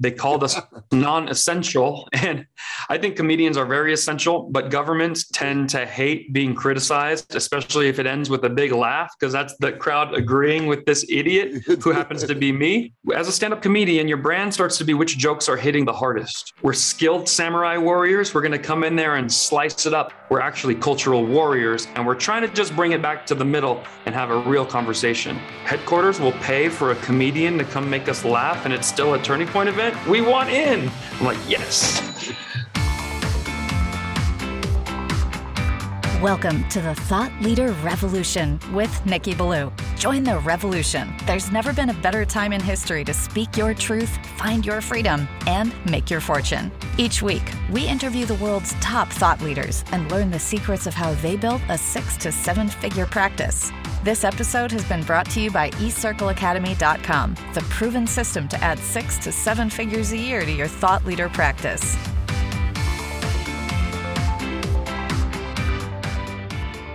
They called us non essential. And I think comedians are very essential, but governments tend to hate being criticized, especially if it ends with a big laugh, because that's the crowd agreeing with this idiot who happens to be me. As a stand up comedian, your brand starts to be which jokes are hitting the hardest. We're skilled samurai warriors. We're going to come in there and slice it up. We're actually cultural warriors, and we're trying to just bring it back to the middle and have a real conversation. Headquarters will pay for a comedian to come make us laugh, and it's still a turning point event. We want in. I'm like, yes. Welcome to the Thought Leader Revolution with Nicky Billou. Join the revolution. There's never been a better time in history to speak your truth, find your freedom, and make your fortune. Each week, we interview the world's top thought leaders and learn the secrets of how they built a six to seven figure practice. This episode has been brought to you by eCircleAcademy.com, the proven system to add six to seven figures a year to your thought leader practice.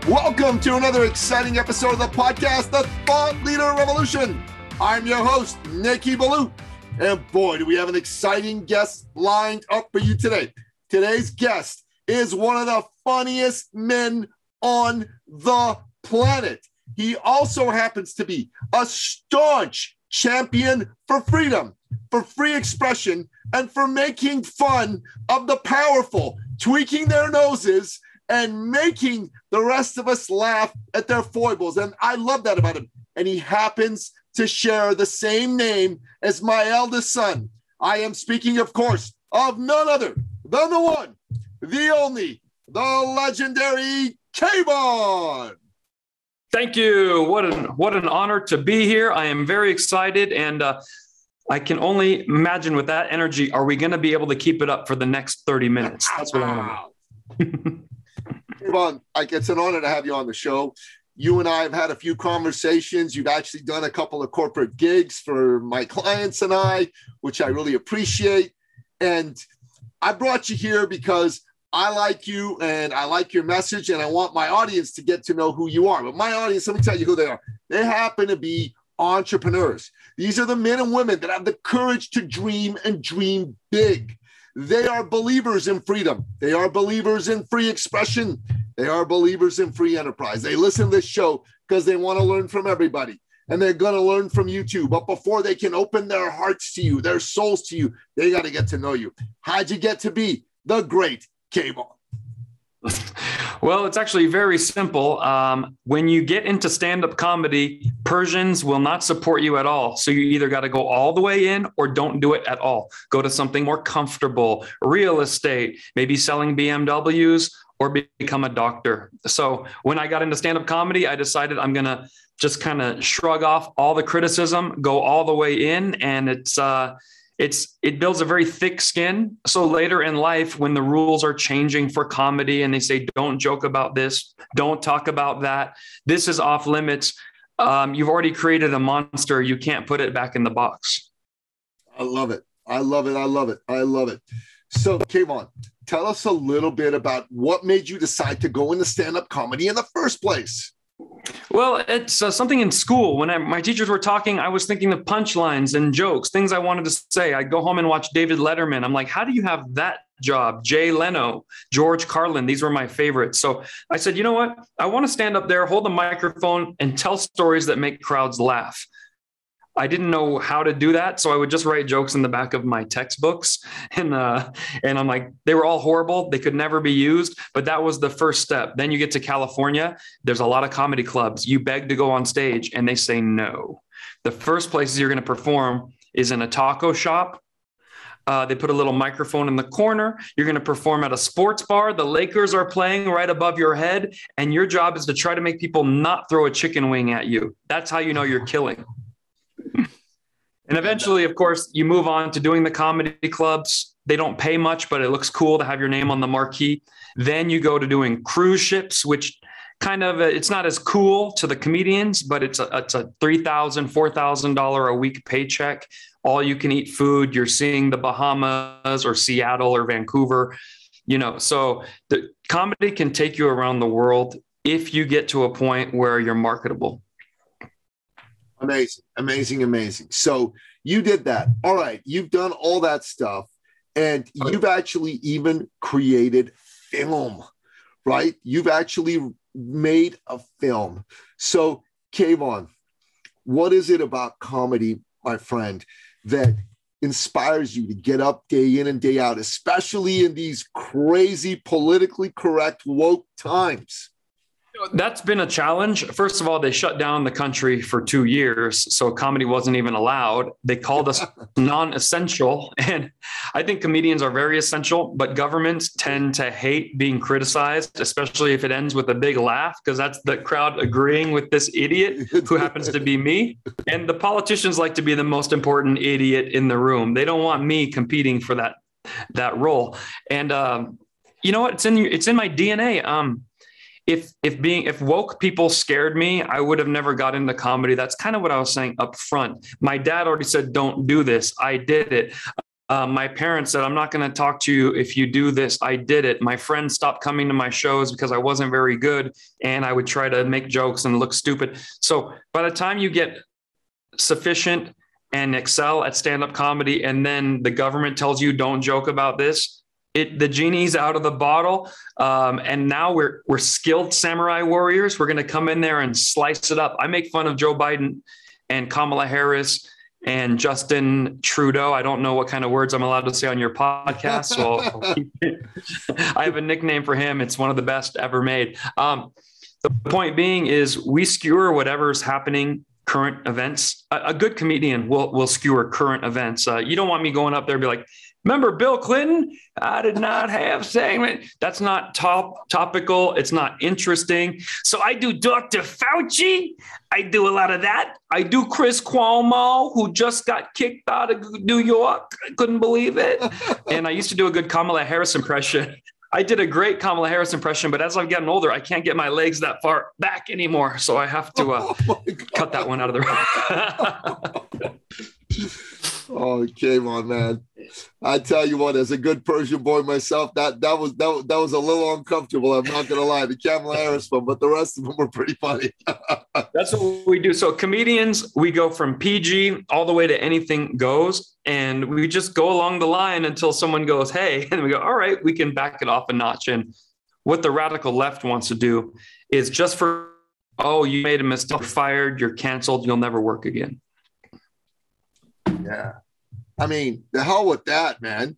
Welcome to another exciting episode of the podcast, The Thought Leader Revolution. I'm your host, Nicky Billou. And boy, do we have an exciting guest lined up for you today. Today's guest is one of the funniest men on the planet. He also happens to be a staunch champion for freedom, for free expression, and for making fun of the powerful, tweaking their noses and making the rest of us laugh at their foibles. And I love that about him. And he happens to share the same name as my eldest son. I am speaking, of course, of none other than the one, the only, the legendary K-von. Thank you. What an what an honor to be here. I am very excited, and uh, I can only imagine with that energy, are we going to be able to keep it up for the next thirty minutes? That's what I want to like it's an honor to have you on the show. You and I have had a few conversations. You've actually done a couple of corporate gigs for my clients and I, which I really appreciate. And I brought you here because I like you and I like your message, and I want my audience to get to know who you are. But my audience, let me tell you who they are. They happen to be entrepreneurs. These are the men and women that have the courage to dream and dream big. They are believers in freedom. They are believers in free expression. They are believers in free enterprise. They listen to this show because they want to learn from everybody and they're going to learn from you too. But before they can open their hearts to you, their souls to you, they got to get to know you. How'd you get to be the great K-von? Well, it's actually very simple. Um, when you get into stand up comedy, Persians will not support you at all. So you either got to go all the way in or don't do it at all. Go to something more comfortable, real estate, maybe selling BMWs or become a doctor. So when I got into stand up comedy, I decided I'm going to just kind of shrug off all the criticism, go all the way in. And it's, uh, it's it builds a very thick skin. So later in life when the rules are changing for comedy and they say don't joke about this. Don't talk about that. This is off limits. Um, you've already created a monster. You can't put it back in the box. I love it. I love it. I love it. I love it. So K-von, tell us a little bit about what made you decide to go into stand-up comedy in the first place well, it's uh, something in school. When I, my teachers were talking, I was thinking of punchlines and jokes, things I wanted to say. I'd go home and watch David Letterman. I'm like, how do you have that job? Jay Leno, George Carlin, these were my favorites. So I said, you know what? I want to stand up there, hold the microphone, and tell stories that make crowds laugh. I didn't know how to do that, so I would just write jokes in the back of my textbooks, and uh, and I'm like, they were all horrible. They could never be used, but that was the first step. Then you get to California. There's a lot of comedy clubs. You beg to go on stage, and they say no. The first places you're going to perform is in a taco shop. Uh, they put a little microphone in the corner. You're going to perform at a sports bar. The Lakers are playing right above your head, and your job is to try to make people not throw a chicken wing at you. That's how you know you're killing. And eventually, of course, you move on to doing the comedy clubs. They don't pay much, but it looks cool to have your name on the marquee. Then you go to doing cruise ships, which kind of uh, it's not as cool to the comedians, but it's a it's a three thousand, four thousand dollar a week paycheck. All you can eat food. You're seeing the Bahamas or Seattle or Vancouver. You know, so the comedy can take you around the world if you get to a point where you're marketable. Amazing, amazing, amazing. So you did that. All right, you've done all that stuff, and you've actually even created film, right? You've actually made a film. So, K-von, what is it about comedy, my friend, that inspires you to get up day in and day out, especially in these crazy, politically correct, woke times? That's been a challenge. First of all, they shut down the country for two years, so comedy wasn't even allowed. They called us non-essential, and I think comedians are very essential. But governments tend to hate being criticized, especially if it ends with a big laugh, because that's the crowd agreeing with this idiot who happens to be me. And the politicians like to be the most important idiot in the room. They don't want me competing for that that role. And um, you know what? It's in it's in my DNA. Um, if if being if woke people scared me, I would have never got into comedy. That's kind of what I was saying up front. My dad already said, "Don't do this." I did it. Uh, my parents said, "I'm not going to talk to you if you do this." I did it. My friends stopped coming to my shows because I wasn't very good, and I would try to make jokes and look stupid. So by the time you get sufficient and excel at stand-up comedy, and then the government tells you, "Don't joke about this," it the genie's out of the bottle. Um, and now we're we're skilled samurai warriors. We're going to come in there and slice it up. I make fun of joe biden and kamala harris and justin trudeau. I don't know what kind of words i'm allowed to say on your podcast so i have a nickname for him. It's one of the best ever made. Um, the point being is we skewer whatever's happening current events. A, a good comedian will will skewer current events. Uh, you don't want me going up there and be like Remember Bill Clinton? I did not have segment. That's not top topical. It's not interesting. So I do Dr. Fauci. I do a lot of that. I do Chris Cuomo, who just got kicked out of New York. I couldn't believe it. and I used to do a good Kamala Harris impression. I did a great Kamala Harris impression, but as I've gotten older, I can't get my legs that far back anymore. So I have to uh, oh cut that one out of the. oh, came on, man. I tell you what, as a good Persian boy myself, that that was that, that was a little uncomfortable. I'm not gonna lie, the Kamala Harris one, but the rest of them were pretty funny. That's what we do. So comedians, we go from PG all the way to anything goes, and we just go along the line until someone goes, "Hey," and we go, "All right, we can back it off a notch." And what the radical left wants to do is just for, "Oh, you made a mistake, you're fired, you're canceled, you'll never work again." Yeah. I mean, the hell with that, man.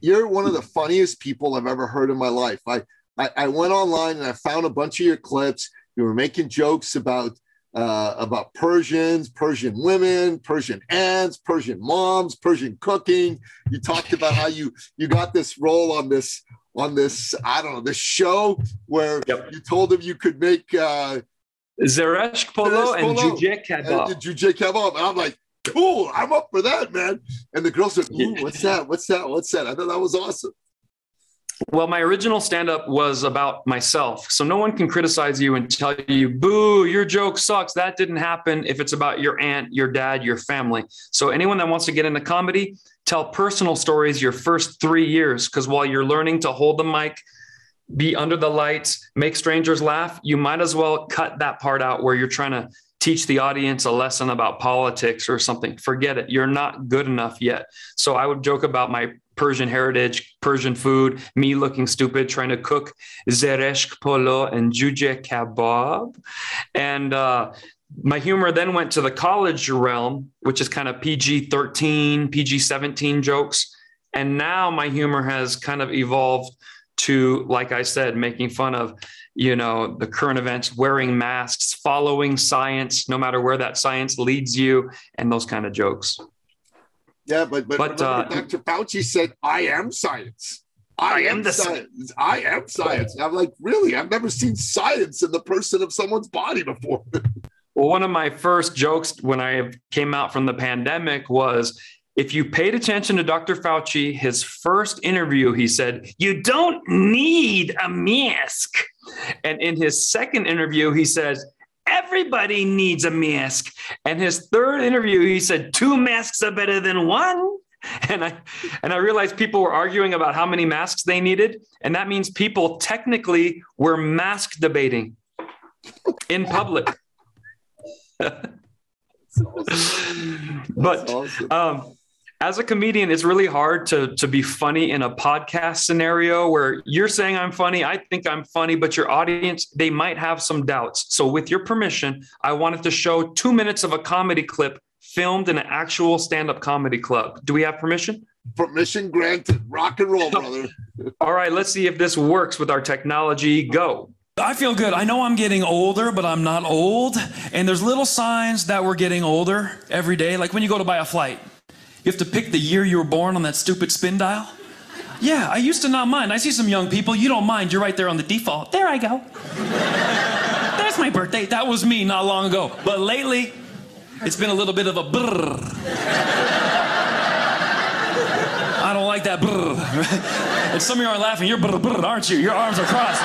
You're one of the funniest people I've ever heard in my life. I, I, I went online and I found a bunch of your clips. You were making jokes about uh, about Persians, Persian women, Persian aunts, Persian moms, Persian cooking. You talked about how you you got this role on this on this I don't know this show where yep. you told them you could make uh, Zereshk polo, and Juje kebab. And kebab, and I'm like, cool. I'm up for that, man. And the girls said, Ooh, what's that? What's that? What's that? I thought that was awesome. Well, my original stand up was about myself. So no one can criticize you and tell you, boo, your joke sucks. That didn't happen if it's about your aunt, your dad, your family. So anyone that wants to get into comedy, tell personal stories your first three years. Because while you're learning to hold the mic, be under the lights, make strangers laugh, you might as well cut that part out where you're trying to teach the audience a lesson about politics or something. Forget it. You're not good enough yet. So I would joke about my Persian heritage, Persian food, me looking stupid, trying to cook zereshk polo and juje kebab. And uh, my humor then went to the college realm, which is kind of PG 13, PG 17 jokes. And now my humor has kind of evolved to, like I said, making fun of you know the current events wearing masks following science no matter where that science leads you and those kind of jokes yeah but but, but uh, dr fauci said i am science I, I am the science. I am science. I'm like, really? I've never seen science in the person of someone's body before. well, one of my first jokes when I came out from the pandemic was if you paid attention to Dr. Fauci, his first interview, he said, You don't need a mask. And in his second interview, he says, Everybody needs a mask. And his third interview, he said, Two masks are better than one. And I and I realized people were arguing about how many masks they needed. And that means people technically were mask debating in public. awesome. but awesome. Um, as a comedian, it's really hard to to be funny in a podcast scenario where you're saying I'm funny, I think I'm funny, but your audience they might have some doubts. So, with your permission, I wanted to show two minutes of a comedy clip filmed in an actual stand-up comedy club. Do we have permission? Permission granted. Rock and roll, brother. All right, let's see if this works with our technology. Go. I feel good. I know I'm getting older, but I'm not old. And there's little signs that we're getting older every day. Like when you go to buy a flight, you have to pick the year you were born on that stupid spin dial. Yeah, I used to not mind. I see some young people, you don't mind. You're right there on the default. There I go. That's my birthday. That was me not long ago. But lately, it's been a little bit of a brrr. I don't like that brrr. and some of you are laughing. You're brrr, brrr, aren't you? Your arms are crossed.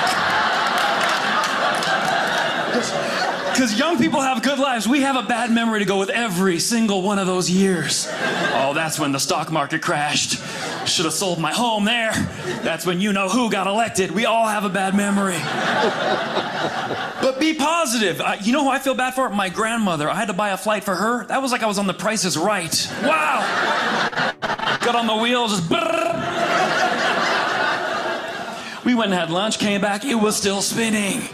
Because young people have good lives. We have a bad memory to go with every single one of those years. Oh, that's when the stock market crashed. Should have sold my home there. That's when you know who got elected. We all have a bad memory. but be positive. Uh, you know who I feel bad for? My grandmother. I had to buy a flight for her. That was like I was on the Price is Right. Wow. Got on the wheels, We went and had lunch, came back, it was still spinning.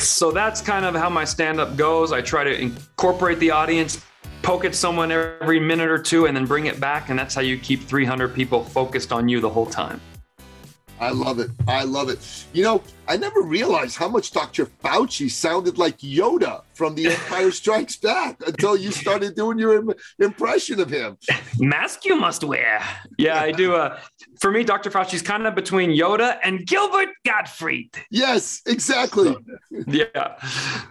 So that's kind of how my stand up goes. I try to incorporate the audience, poke at someone every minute or two, and then bring it back. And that's how you keep 300 people focused on you the whole time. I love it. I love it. You know, I never realized how much Dr. Fauci sounded like Yoda from The Empire Strikes Back until you started doing your Im- impression of him. Mask you must wear. Yeah, I do. Uh, for me, Dr. Fauci's kind of between Yoda and Gilbert Gottfried. Yes, exactly. yeah,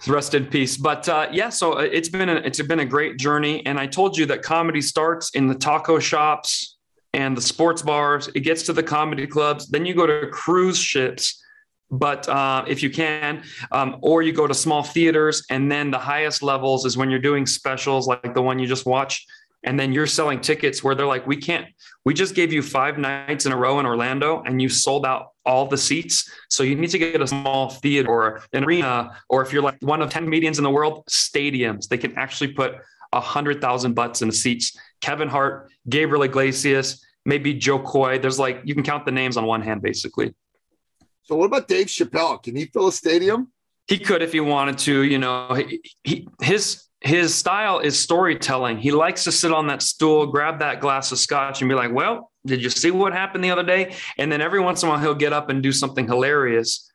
rest in peace. But uh, yeah, so uh, it's been a, it's been a great journey, and I told you that comedy starts in the taco shops and the sports bars. It gets to the comedy clubs. Then you go to cruise ships, but uh, if you can, um, or you go to small theaters. And then the highest levels is when you're doing specials like the one you just watched. And then you're selling tickets where they're like, we can't, we just gave you five nights in a row in Orlando and you sold out all the seats. So you need to get a small theater or an arena, or if you're like one of 10 comedians in the world, stadiums. They can actually put a hundred thousand butts in the seats. Kevin Hart, Gabriel Iglesias, maybe Jo Koy. There's like you can count the names on one hand, basically. So what about Dave Chappelle? Can he fill a stadium? He could if he wanted to. You know, he, he, his his style is storytelling. He likes to sit on that stool, grab that glass of scotch, and be like, "Well, did you see what happened the other day?" And then every once in a while, he'll get up and do something hilarious.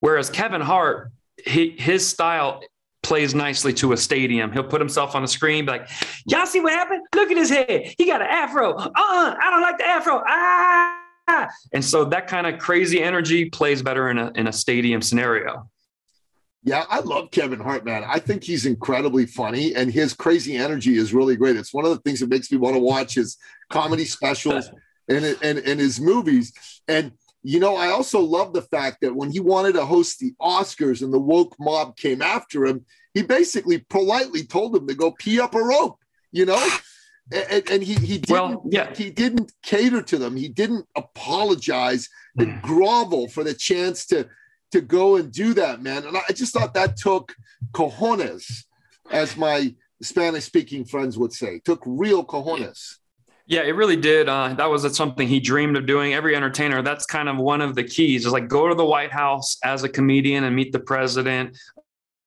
Whereas Kevin Hart, he, his style plays nicely to a stadium. He'll put himself on the screen, be like, "Y'all see what happened? Look at his head. He got an afro. Uh, uh I don't like the afro. Ah." And so that kind of crazy energy plays better in a in a stadium scenario. Yeah, I love Kevin Hart, man. I think he's incredibly funny, and his crazy energy is really great. It's one of the things that makes me want to watch his comedy specials and and, and his movies. And you know, I also love the fact that when he wanted to host the Oscars and the woke mob came after him, he basically politely told them to go pee up a rope, you know? And, and he, he didn't well, yeah. he didn't cater to them. He didn't apologize and mm. grovel for the chance to to go and do that, man. And I just thought that took cojones, as my Spanish speaking friends would say, took real cojones. Yeah, it really did. Uh, that was something he dreamed of doing. Every entertainer, that's kind of one of the keys is like go to the White House as a comedian and meet the president,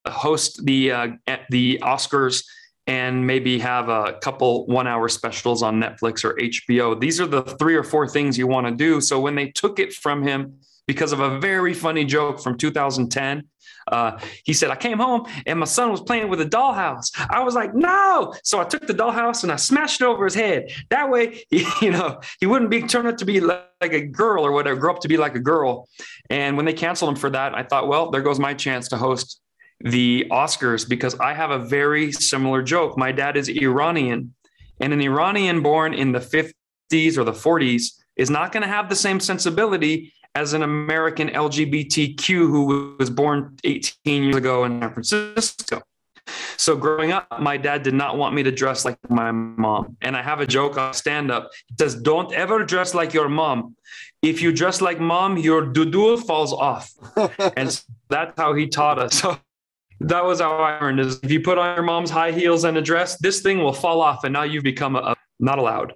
host the uh, the Oscars, and maybe have a couple one hour specials on Netflix or HBO. These are the three or four things you want to do. So when they took it from him because of a very funny joke from 2010, uh, he said, I came home and my son was playing with a dollhouse. I was like, no. So I took the dollhouse and I smashed it over his head. That way, he, you know, he wouldn't be turned out to be like a girl or whatever, grow up to be like a girl. And when they canceled him for that, I thought, well, there goes my chance to host the Oscars because I have a very similar joke. My dad is Iranian, and an Iranian born in the 50s or the 40s is not going to have the same sensibility as an American LGBTQ who was born 18 years ago in San Francisco. So growing up, my dad did not want me to dress like my mom. And I have a joke on stand up. It says, Don't ever dress like your mom. If you dress like mom, your dudul falls off. and that's how he taught us. So That was how I learned is if you put on your mom's high heels and a dress, this thing will fall off and now you've become a, a not allowed.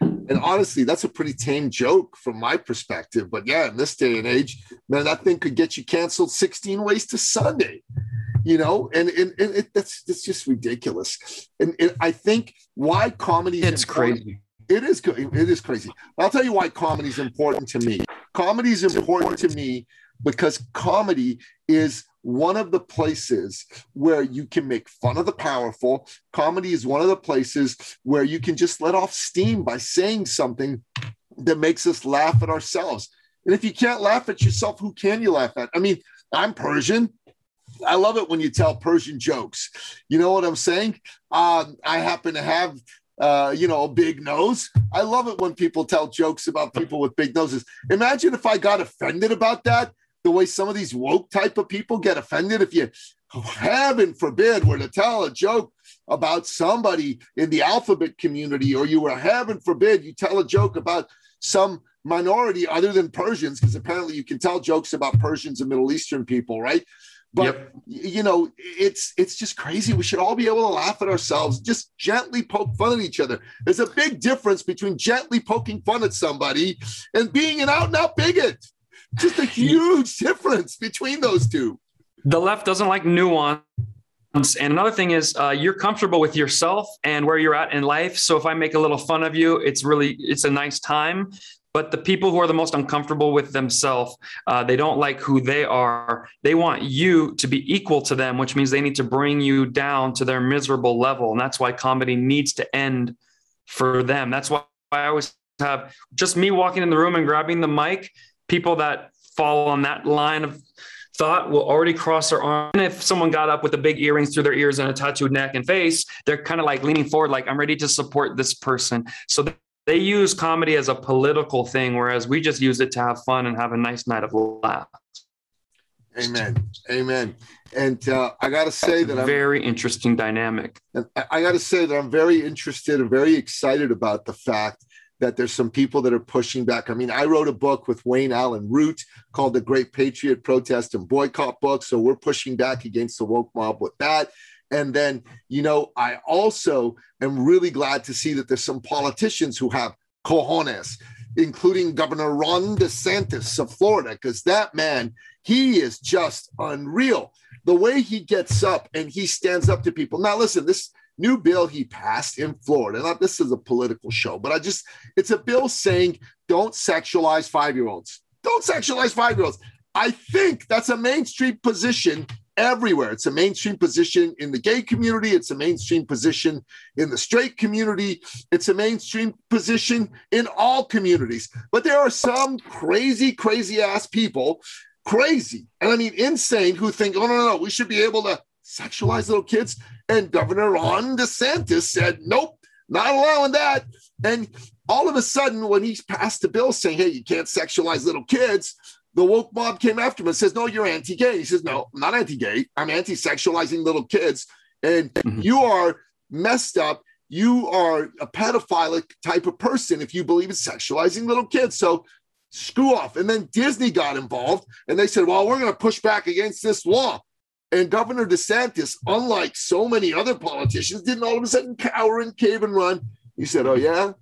And honestly, that's a pretty tame joke from my perspective. But yeah, in this day and age, man, that thing could get you canceled 16 ways to Sunday. You know, and and, and it, that's that's just ridiculous. And, and I think why comedy it's crazy. It is good. It is crazy. I'll tell you why comedy is important to me. Comedy is important to me because comedy is one of the places where you can make fun of the powerful. Comedy is one of the places where you can just let off steam by saying something that makes us laugh at ourselves. And if you can't laugh at yourself, who can you laugh at? I mean, I'm Persian. I love it when you tell Persian jokes. You know what I'm saying? Um, I happen to have uh, you know, a big nose. I love it when people tell jokes about people with big noses. Imagine if I got offended about that, the way some of these woke type of people get offended. If you, heaven forbid, were to tell a joke about somebody in the alphabet community, or you were, heaven forbid, you tell a joke about some minority other than Persians, because apparently you can tell jokes about Persians and Middle Eastern people, right? But yep. you know, it's it's just crazy. We should all be able to laugh at ourselves, just gently poke fun at each other. There's a big difference between gently poking fun at somebody and being an out and out bigot. Just a huge difference between those two. The left doesn't like nuance. And another thing is, uh, you're comfortable with yourself and where you're at in life. So if I make a little fun of you, it's really it's a nice time. But the people who are the most uncomfortable with themselves, uh, they don't like who they are. They want you to be equal to them, which means they need to bring you down to their miserable level. And that's why comedy needs to end for them. That's why I always have just me walking in the room and grabbing the mic. People that fall on that line of thought will already cross their arm. And if someone got up with the big earrings through their ears and a tattooed neck and face, they're kind of like leaning forward, like, I'm ready to support this person. So they use comedy as a political thing, whereas we just use it to have fun and have a nice night of laughs. Amen. Amen. And uh, I got to say that I'm very interesting dynamic. I got to say that I'm very interested and very excited about the fact that there's some people that are pushing back. I mean, I wrote a book with Wayne Allyn Root called The Great Patriot Protest and Boycott Book. So we're pushing back against the woke mob with that. And then, you know, I also am really glad to see that there's some politicians who have cojones, including Governor Ron DeSantis of Florida, because that man, he is just unreal. The way he gets up and he stands up to people. Now, listen, this new bill he passed in Florida, not this is a political show, but I just, it's a bill saying don't sexualize five year olds. Don't sexualize five year olds. I think that's a mainstream position everywhere. It's a mainstream position in the gay community. It's a mainstream position in the straight community. It's a mainstream position in all communities. But there are some crazy, crazy ass people, crazy, and I mean insane, who think, oh, no, no, no, we should be able to sexualize little kids. And Governor Ron DeSantis said, nope, not allowing that. And all of a sudden, when he's passed a bill saying, hey, you can't sexualize little kids, the woke mob came after him and says, No, you're anti gay. He says, No, I'm not anti gay. I'm anti sexualizing little kids. And mm-hmm. you are messed up. You are a pedophilic type of person if you believe in sexualizing little kids. So screw off. And then Disney got involved and they said, Well, we're going to push back against this law. And Governor DeSantis, unlike so many other politicians, didn't all of a sudden cower and cave and run. He said, Oh, yeah,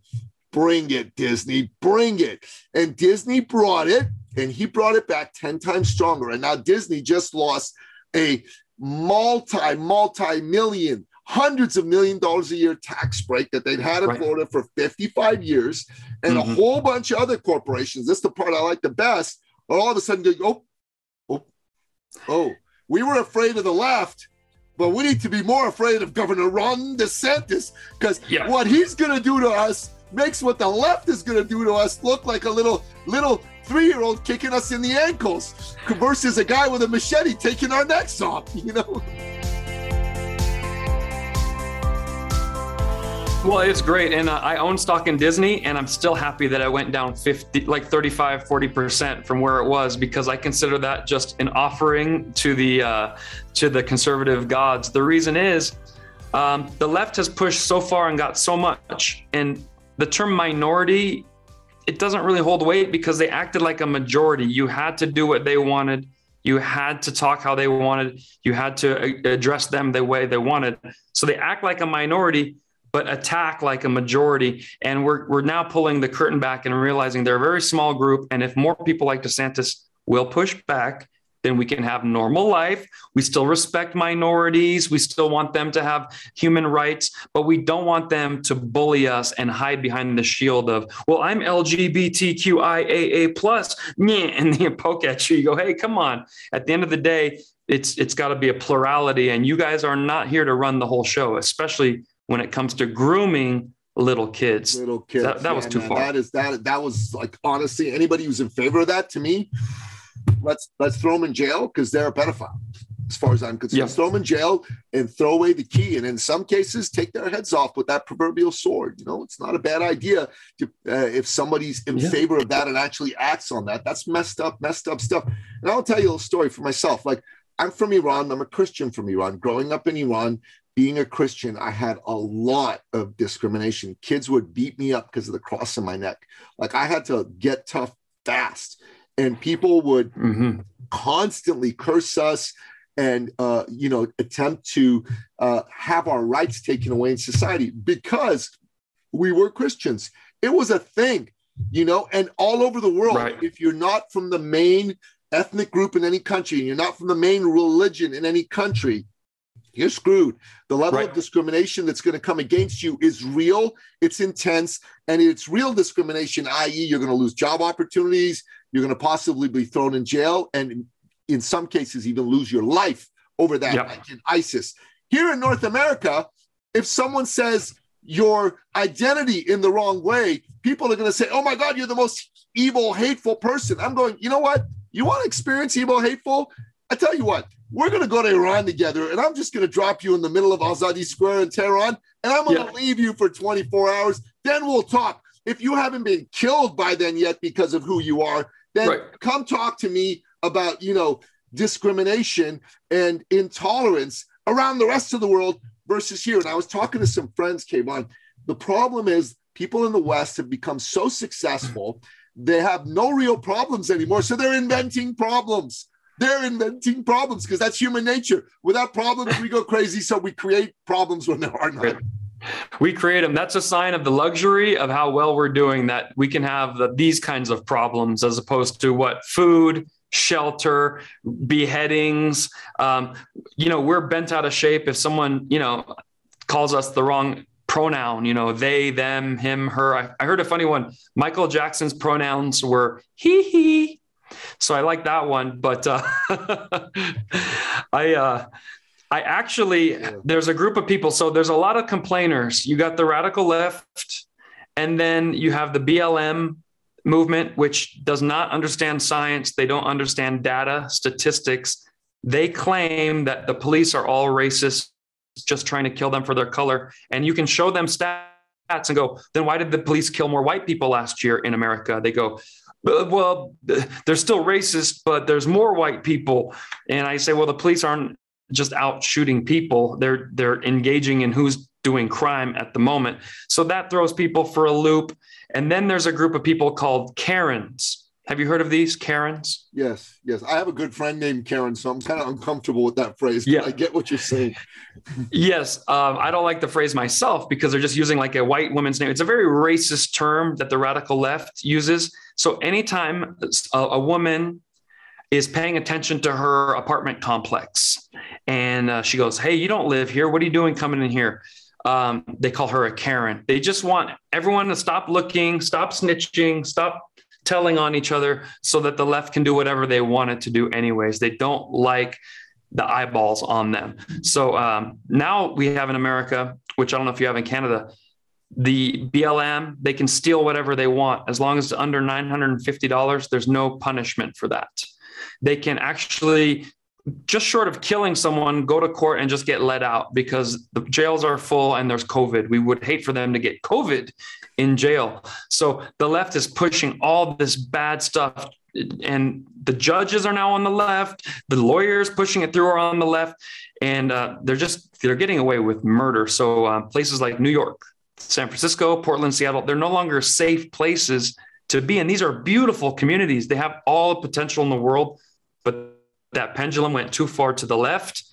bring it, Disney, bring it. And Disney brought it and he brought it back 10 times stronger. And now Disney just lost a multi, multi million, hundreds of million dollars a year tax break that they've had in right. Florida for 55 years. And mm-hmm. a whole bunch of other corporations, this is the part I like the best, are all of a sudden going, oh, oh, oh, we were afraid of the left. But we need to be more afraid of Governor Ron DeSantis because yeah. what he's going to do to us makes what the left is going to do to us look like a little little three year old kicking us in the ankles versus a guy with a machete taking our necks off, you know? Well, it's great. And uh, I own stock in Disney, and I'm still happy that I went down 50, like 35, 40% from where it was because I consider that just an offering to the, uh, to the conservative gods. The reason is um, the left has pushed so far and got so much. And the term minority it doesn't really hold weight because they acted like a majority. You had to do what they wanted You had to talk how they wanted. You had to address them the way they wanted. So they act like a minority, but attack like a majority. And we're, we're now pulling the curtain back and realizing they're a very small group. And if more people like DeSantis will push back, then we can have normal life. We still respect minorities. We still want them to have human rights, but we don't want them to bully us and hide behind the shield of, well, I'm LGBTQIAA plus, and they poke at you. You go, hey, come on. At the end of the day, it's it's got to be a plurality, and you guys are not here to run the whole show, especially when it comes to grooming little kids. Little kids. That, that yeah, was too man, far. That is that. That was like honestly, anybody who's in favor of that to me let's let's throw them in jail because they're a pedophile as far as I'm concerned. Yeah. Throw them in jail and throw away the key, and in some cases, take their heads off with that proverbial sword. You know, it's not a bad idea to uh, if somebody's in yeah. favor of that and actually acts on that. That's messed up, messed up stuff. And I'll tell you a little story for myself. Like I'm from Iran. I'm a Christian from Iran. Growing up in Iran, being a Christian, I had a lot of discrimination. Kids would beat me up because of the cross in my neck. Like I had to get tough fast and people would mm-hmm. constantly curse us and uh, you know attempt to uh, have our rights taken away in society because we were Christians. It was a thing, you know, and all over the world. Right. If you're not from the main ethnic group in any country, and you're not from the main religion in any country, you're screwed. The level right. of discrimination that's going to come against you is real, it's intense, and it's real discrimination, i.e., you're going to lose job opportunities, you're going to possibly be thrown in jail, and in some cases, even lose your life over that, yep. like in ISIS. Here in North America, if someone says your identity in the wrong way, people are going to say, oh my God, you're the most evil, hateful person. I'm going, you know what? You want to experience evil, hateful? I tell you what, we're going to go to Iran together, and I'm just going to drop you in the middle of Azadi Square in Tehran, and I'm going to yeah. leave you for 24 hours. Then we'll talk. If you haven't been killed by then yet because of who you are, then right. come talk to me about, you know, discrimination and intolerance around the rest of the world versus here. And I was talking to some friends, K-von. The problem is people in the West have become so successful, they have no real problems anymore. So they're inventing problems. They're inventing problems because that's human nature. Without problems, we go crazy. So we create problems when there are none. We create them. That's a sign of the luxury of how well we're doing that we can have the, these kinds of problems as opposed to what food, shelter, beheadings. Um, you know, we're bent out of shape if someone, you know, calls us the wrong pronoun, you know, they, them, him, her. I, I heard a funny one. Michael Jackson's pronouns were he, he, so I like that one. But uh, I, uh, I actually, there's a group of people. So there's a lot of complainers. You got the radical left, and then you have the BLM movement, which does not understand science. They don't understand data, statistics. They claim that the police are all racist, just trying to kill them for their color. And you can show them stats and go, then why did the police kill more white people last year in America? They go, well, they're still racist, but there's more white people. And I say, well, the police aren't just out shooting people; they're they're engaging in who's doing crime at the moment. So that throws people for a loop. And then there's a group of people called Karens. Have you heard of these Karens? Yes, yes. I have a good friend named Karen, so I'm kind of uncomfortable with that phrase. Yeah, I get what you're saying. yes, um, I don't like the phrase myself because they're just using like a white woman's name. It's a very racist term that the radical left uses. So anytime a, a woman is paying attention to her apartment complex, and uh, she goes, "Hey, you don't live here. What are you doing coming in here?" Um, they call her a Karen. They just want everyone to stop looking, stop snitching, stop telling on each other so that the left can do whatever they want it to do anyways they don't like the eyeballs on them so um, now we have in america which i don't know if you have in canada the blm they can steal whatever they want as long as it's under $950 there's no punishment for that they can actually just short of killing someone, go to court and just get let out because the jails are full and there's COVID. We would hate for them to get COVID in jail. So the left is pushing all this bad stuff. And the judges are now on the left. The lawyers pushing it through are on the left, and uh, they're just they're getting away with murder. So uh, places like New York, San Francisco, Portland, Seattle, they're no longer safe places to be. And these are beautiful communities. They have all the potential in the world, but that pendulum went too far to the left.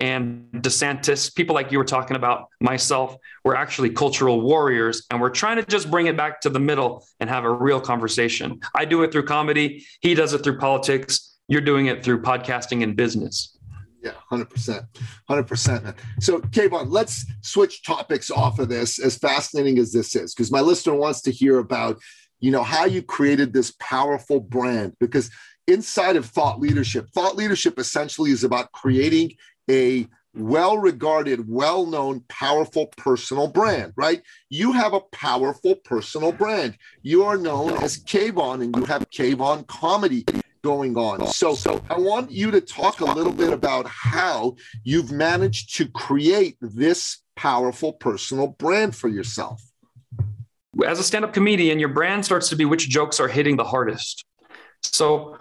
And DeSantis, people like you were talking about, myself, we're actually cultural warriors, and we're trying to just bring it back to the middle and have a real conversation. I do it through comedy. He does it through politics. You're doing it through podcasting and business. Yeah, 100%. 100%. So, K-von, let's switch topics off of this, as fascinating as this is, because my listener wants to hear about, you know, how you created this powerful brand. Because inside of thought leadership, thought leadership essentially is about creating a well regarded, well known, powerful personal brand, right? You have a powerful personal brand. You are known as K-von and you have K-von comedy going on. So, so I want you to talk a little bit about how you've managed to create this powerful personal brand for yourself. As a stand up comedian, your brand starts to be which jokes are hitting the hardest. So,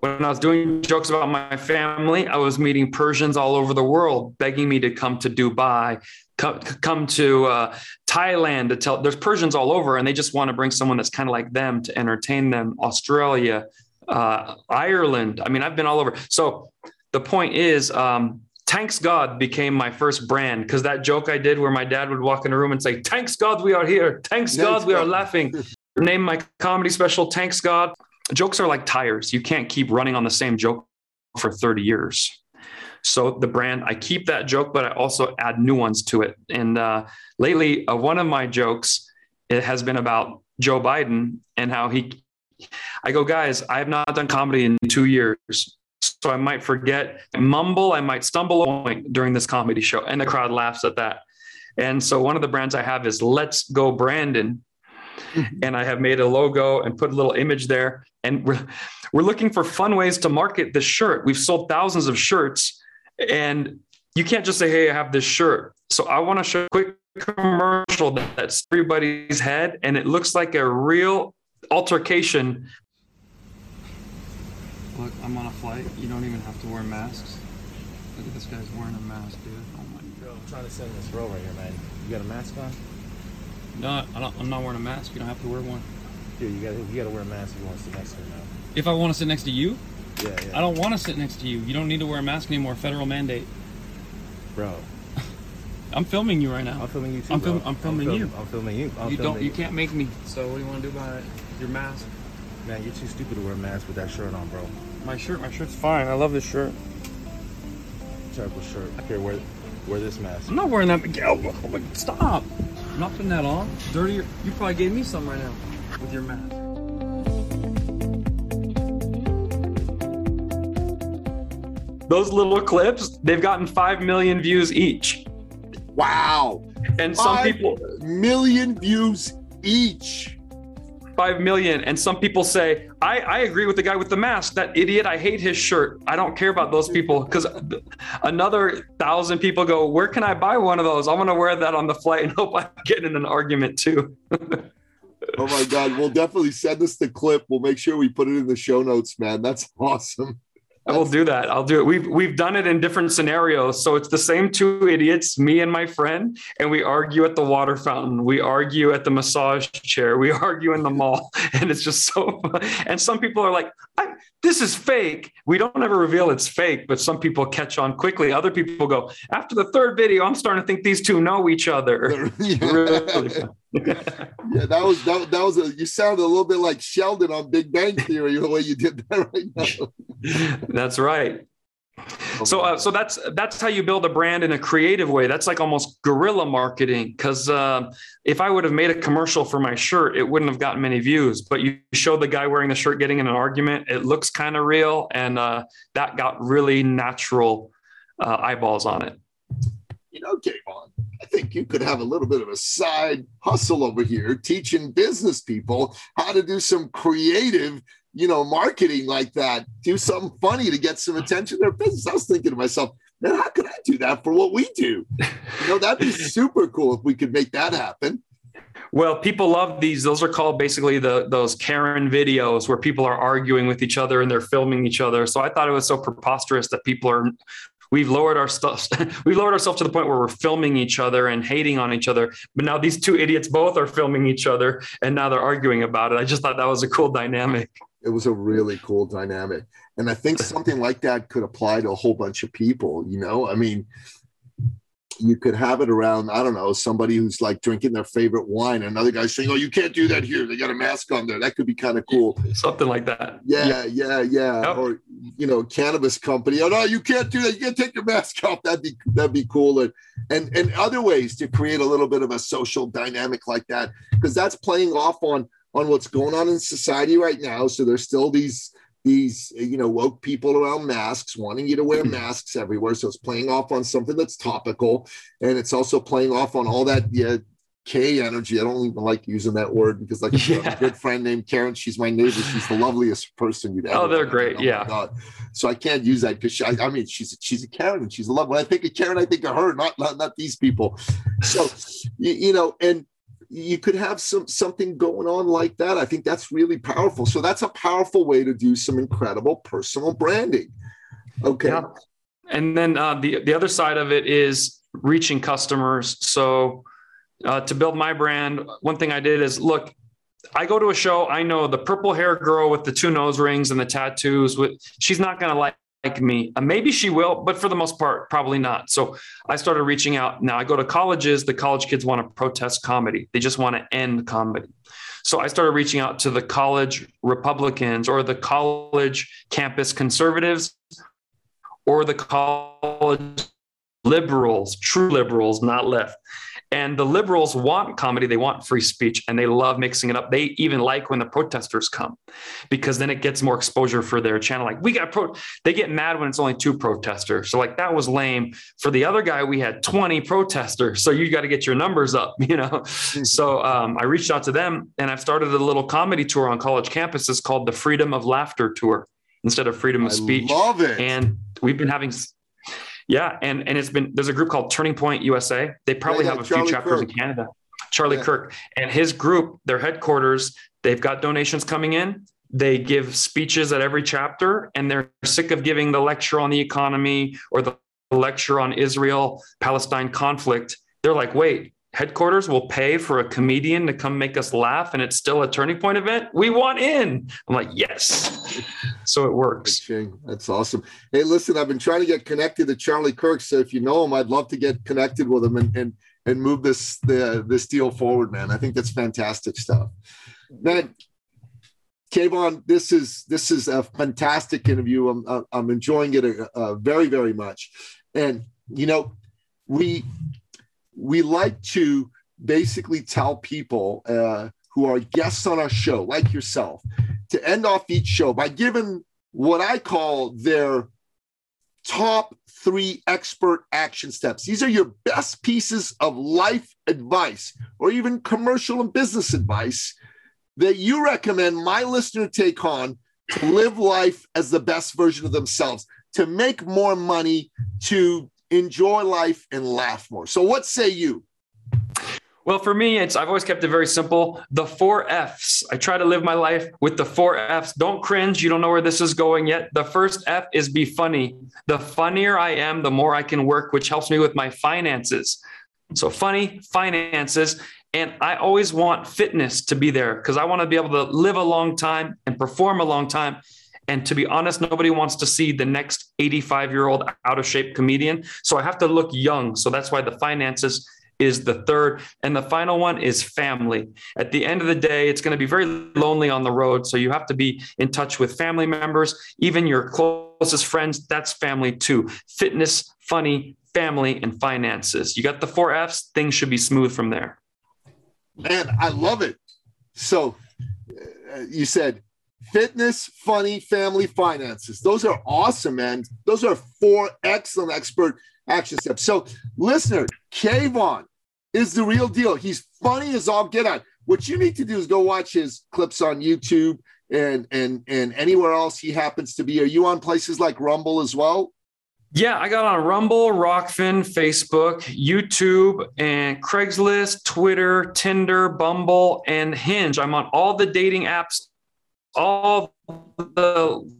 when I was doing jokes about my family, I was meeting Persians all over the world begging me to come to Dubai, come, come to uh, Thailand to tell. There's Persians all over, and they just want to bring someone that's kind of like them to entertain them. Australia, uh, Ireland. I mean, I've been all over. So the point is, um, Thanks God became my first brand because that joke I did where my dad would walk in a room and say, Thanks God we are here. Thanks, Thanks God we God. are laughing. Name my comedy special, Thanks God. Jokes are like tires. You can't keep running on the same joke for 30 years. So the brand, I keep that joke, but I also add new ones to it. And uh, lately, uh, one of my jokes it has been about Joe Biden and how he I go, guys, I have not done comedy in two years. So I might forget, mumble, I might stumble during this comedy show. And the crowd laughs at that. And so one of the brands I have is Let's Go Brandon. Mm-hmm. And I have made a logo and put a little image there. And we're, we're looking for fun ways to market this shirt. We've sold thousands of shirts. And you can't just say, hey, I have this shirt. So I want to show a quick commercial that's everybody's head. And it looks like a real altercation. Look, I'm on a flight. You don't even have to wear masks. Look at this guy's wearing a mask, dude. Oh my god. I'm trying to sit in this row right here, man. You got a mask on? No, I don't, I'm not wearing a mask. You don't have to wear one. Dude, you gotta, you got to wear a mask if you want to sit next to me now. If I want to sit next to you? Yeah, yeah. I don't want to sit next to you. You don't need to wear a mask anymore. Federal mandate. Bro. I'm filming you right now. I'm filming you too. I'm, film, I'm filming I'm you. I'm filming you. I'm you filming don't. You can't make me. So what do you want to do about it? Your mask. Man, you're too stupid to wear a mask with that shirt on, bro. My shirt. My shirt's fine. I love this shirt. Terrible shirt. Here, wear wear this mask. I'm not wearing that. Oh, stop. I'm not putting that on. Dirty. You probably gave me some right now with your mask. Those little clips, they've gotten 5 million views each. Wow. And some people million views each. 5 million. And some people say, I, I agree with the guy with the mask. That idiot, I hate his shirt. I don't care about those people. Because another thousand people go, Where can I buy one of those? I'm going to wear that on the flight and hope I get in an argument too. oh my God. We'll definitely send us the clip. We'll make sure we put it in the show notes, man. That's awesome. I will do that. I'll do it. We've we've done it in different scenarios. So it's the same two idiots, me and my friend, and we argue at the water fountain. We argue at the massage chair. We argue in the mall, and it's just so. Fun. And some people are like, "This is fake." We don't ever reveal it's fake, but some people catch on quickly. Other people go, "After the third video, I'm starting to think these two know each other." really yeah, that was that, that was a you sounded a little bit like Sheldon on Big Bang Theory the way you did that right now. That's right. So, uh, so that's that's how you build a brand in a creative way. That's like almost guerrilla marketing. Because uh, if I would have made a commercial for my shirt, it wouldn't have gotten many views. But you show the guy wearing the shirt getting in an argument. It looks kind of real, and uh, that got really natural uh, eyeballs on it. You know, K-von, I think you could have a little bit of a side hustle over here, teaching business people how to do some creative, you know, marketing like that. Do something funny to get some attention to their business. I was thinking to myself, man, how could I do that for what we do? You know, that'd be super cool if we could make that happen. Well, people love these. Those are called basically the those Karen videos where people are arguing with each other and they're filming each other. So I thought it was so preposterous that people are we've lowered our stuff we've lowered ourselves to the point where we're filming each other and hating on each other but now these two idiots both are filming each other and now they're arguing about it i just thought that was a cool dynamic It was a really cool dynamic. And I think something like that could apply to a whole bunch of people, you know? I mean, you could have it around, I don't know, somebody who's like drinking their favorite wine, another guy saying, Oh, you can't do that here. They got a mask on there. That could be kind of cool. Something like that. Yeah, yeah, yeah. Yep. Or you know, cannabis company. Oh no, you can't do that. You can't take your mask off. That'd be that'd be cool. And and and other ways to create a little bit of a social dynamic like that. Because that's playing off on on what's going on in society right now. So there's still these these you know woke people around masks wanting you to wear mm-hmm. masks everywhere so it's playing off on something that's topical and it's also playing off on all that yeah K energy. I don't even like using that word because, like, Yeah. a good friend named Karen. She's my neighbor. She's the loveliest person you'd ever. Oh, they're great. Oh my Yeah. So I can't use that because I, I mean, she's she's a Karen and she's a love. When I think of Karen, I think of her, not not, not these people. So you, you know, and you could have some something going on like that. I think that's really powerful. So that's a powerful way to do some incredible personal branding. Okay. Yeah. And then uh, the the other side of it is reaching customers. So uh, to build my brand, one thing I did is look. I go to a show. I know the purple hair girl with the two nose rings and the tattoos. With she's not going to like like me. Uh, maybe she will, but for the most part, probably not. So I started reaching out. Now I go to colleges. The college kids want to protest comedy. They just want to end comedy. So I started reaching out to the college Republicans or the college campus conservatives or the college liberals, true liberals, not left. And the liberals want comedy, they want free speech, and they love mixing it up. They even like when the protesters come because then it gets more exposure for their channel. Like, we got pro, they get mad when it's only two protesters. So, like, that was lame. For the other guy, we had 20 protesters. So, you got to get your numbers up, you know? So, um, I reached out to them and I've started a little comedy tour on college campuses called the Freedom of Laughter Tour instead of Freedom of I Speech love it. and we've been having yeah and and it's been there's a group called turning point usa they probably yeah, have a Charlie few chapters Kirk. in canada. Charlie Yeah. kirk. And his group their headquarters they've got donations coming in. They give speeches at every chapter and they're sick of giving the lecture on the economy or the lecture on israel palestine conflict. They're like wait headquarters will pay for a comedian to come make us laugh and it's still a turning point event? We want in. I'm like yes so it works That's awesome. Hey, listen, I've been trying to get connected to Charlie Kirk. So if you know him, I'd love to get connected with him and and, and move this the this deal forward, man. I think that's fantastic stuff. Man, K-von, this is this is a fantastic interview. I'm I'm- enjoying it uh, uh, very very much, and you know, we we like to basically tell people uh, who are guests on our show, like yourself, to end off each show by giving what I call their top three expert action steps. These are your best pieces of life advice or even commercial and business advice that you recommend my listener take on to live life as the best version of themselves, to make more money, to enjoy life and laugh more. So, what say you? Well, for me, it's I've always kept it very simple. The four F's. I try to live my life with the four F's. Don't cringe. You don't know where this is going yet. The first F is be funny. The funnier I am, the more I can work, which helps me with my finances. So funny, finances. And I always want fitness to be there because I want to be able to live a long time and perform a long time. And to be honest, nobody wants to see the next 85 year old out of shape comedian. So I have to look young. So that's why the finances is the third. And the final one is family. At the end of the day, it's going to be very lonely on the road. So you have to be in touch with family members, even your closest friends. That's family too. Fitness, funny, family, and finances. You got the four F's, things should be smooth from there. Man, I love it. So, uh, you said fitness, funny, family, finances. Those are awesome, man. Those are four excellent expert action steps. So, listener, K-von is the real deal. He's funny as all get out. What you need to do is go watch his clips on YouTube and and and anywhere else he happens to be. Are you on places like Rumble as well? Yeah, I got on Rumble, Rokfin, Facebook, YouTube, and Craigslist, Twitter, Tinder, Bumble, and Hinge. I'm on all the dating apps, all the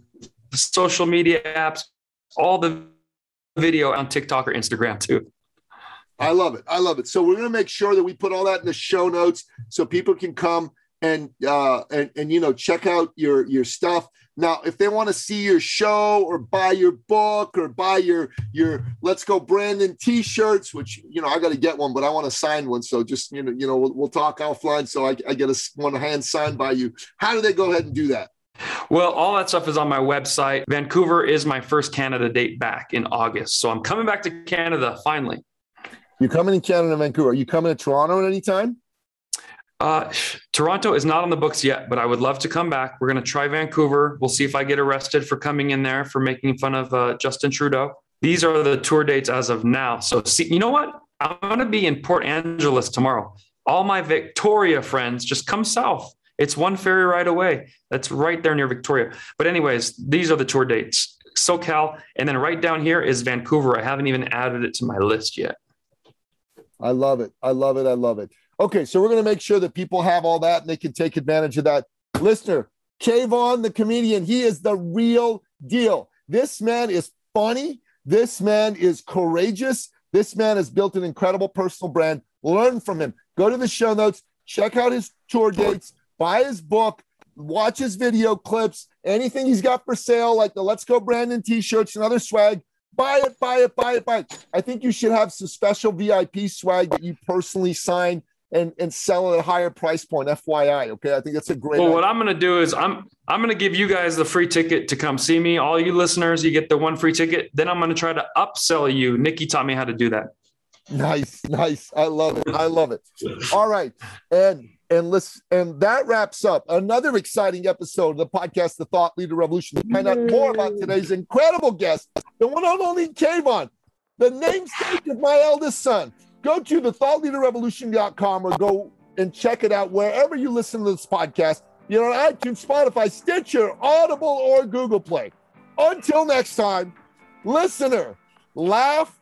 social media apps, all the video on TikTok or Instagram too. I love it. I love it. So we're going to make sure that we put all that in the show notes so people can come and uh, and and you know check out your your stuff. Now, if they want to see your show or buy your book or buy your your Let's Go Brandon T-shirts, which you know I got to get one, but I want to sign one. So just you know you know we'll, we'll talk offline. So I, I get a one hand signed by you. How do they go ahead and do that? Well, all that stuff is on my website. Vancouver is my first Canada date back in August. So I'm coming back to Canada finally. You're coming in Canada, Vancouver. Are you coming to Toronto at any time? Uh, Toronto is not on the books yet, but I would love to come back. We're going to try Vancouver. We'll see if I get arrested for coming in there for making fun of uh, Justin Trudeau. These are the tour dates as of now. So, see, you know what? I'm going to be in Port Angeles tomorrow. All my Victoria friends just come south. It's one ferry ride away. That's right there near Victoria. But, anyways, these are the tour dates SoCal. And then right down here is Vancouver. I haven't even added it to my list yet. I love it. I love it. I love it. Okay, so we're going to make sure that people have all that and they can take advantage of that. Listener, K-von, the comedian, he is the real deal. This man is funny. This man is courageous. This man has built an incredible personal brand. Learn from him. Go to the show notes, check out his tour dates, buy his book, watch his video clips, anything he's got for sale, like the Let's Go Brandon t shirts and other swag. Buy it, buy it, buy it, buy it. I think you should have some special VIP swag that you personally sign and and sell at a higher price point. FYI, okay. I think that's a great. Well, idea. what I'm going to do is I'm I'm going to give you guys the free ticket to come see me. All you listeners, you get the one free ticket. Then I'm going to try to upsell you. Nicky taught me how to do that. Nice, nice. I love it. I love it. All right, and and let's and that wraps up another exciting episode of the podcast, The Thought Leader Revolution. To find out more about today's incredible guest, the one and only K-von, the namesake of my eldest son go to the thoughtleaderrevolution.com or go and check it out wherever you listen to this podcast. You know, on iTunes, Spotify, Stitcher, Audible, or Google Play. Until next time, listener, laugh,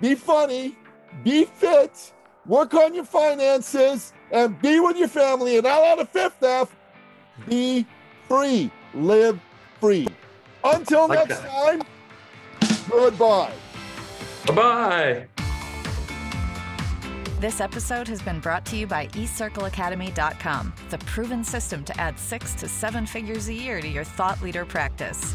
be funny, be fit, work on your finances, and be with your family. And out on the fifth F, be free, live free. Until like next that. time, goodbye. Bye bye. This episode has been brought to you by eCircleAcademy.com, the proven system to add six to seven figures a year to your thought leader practice.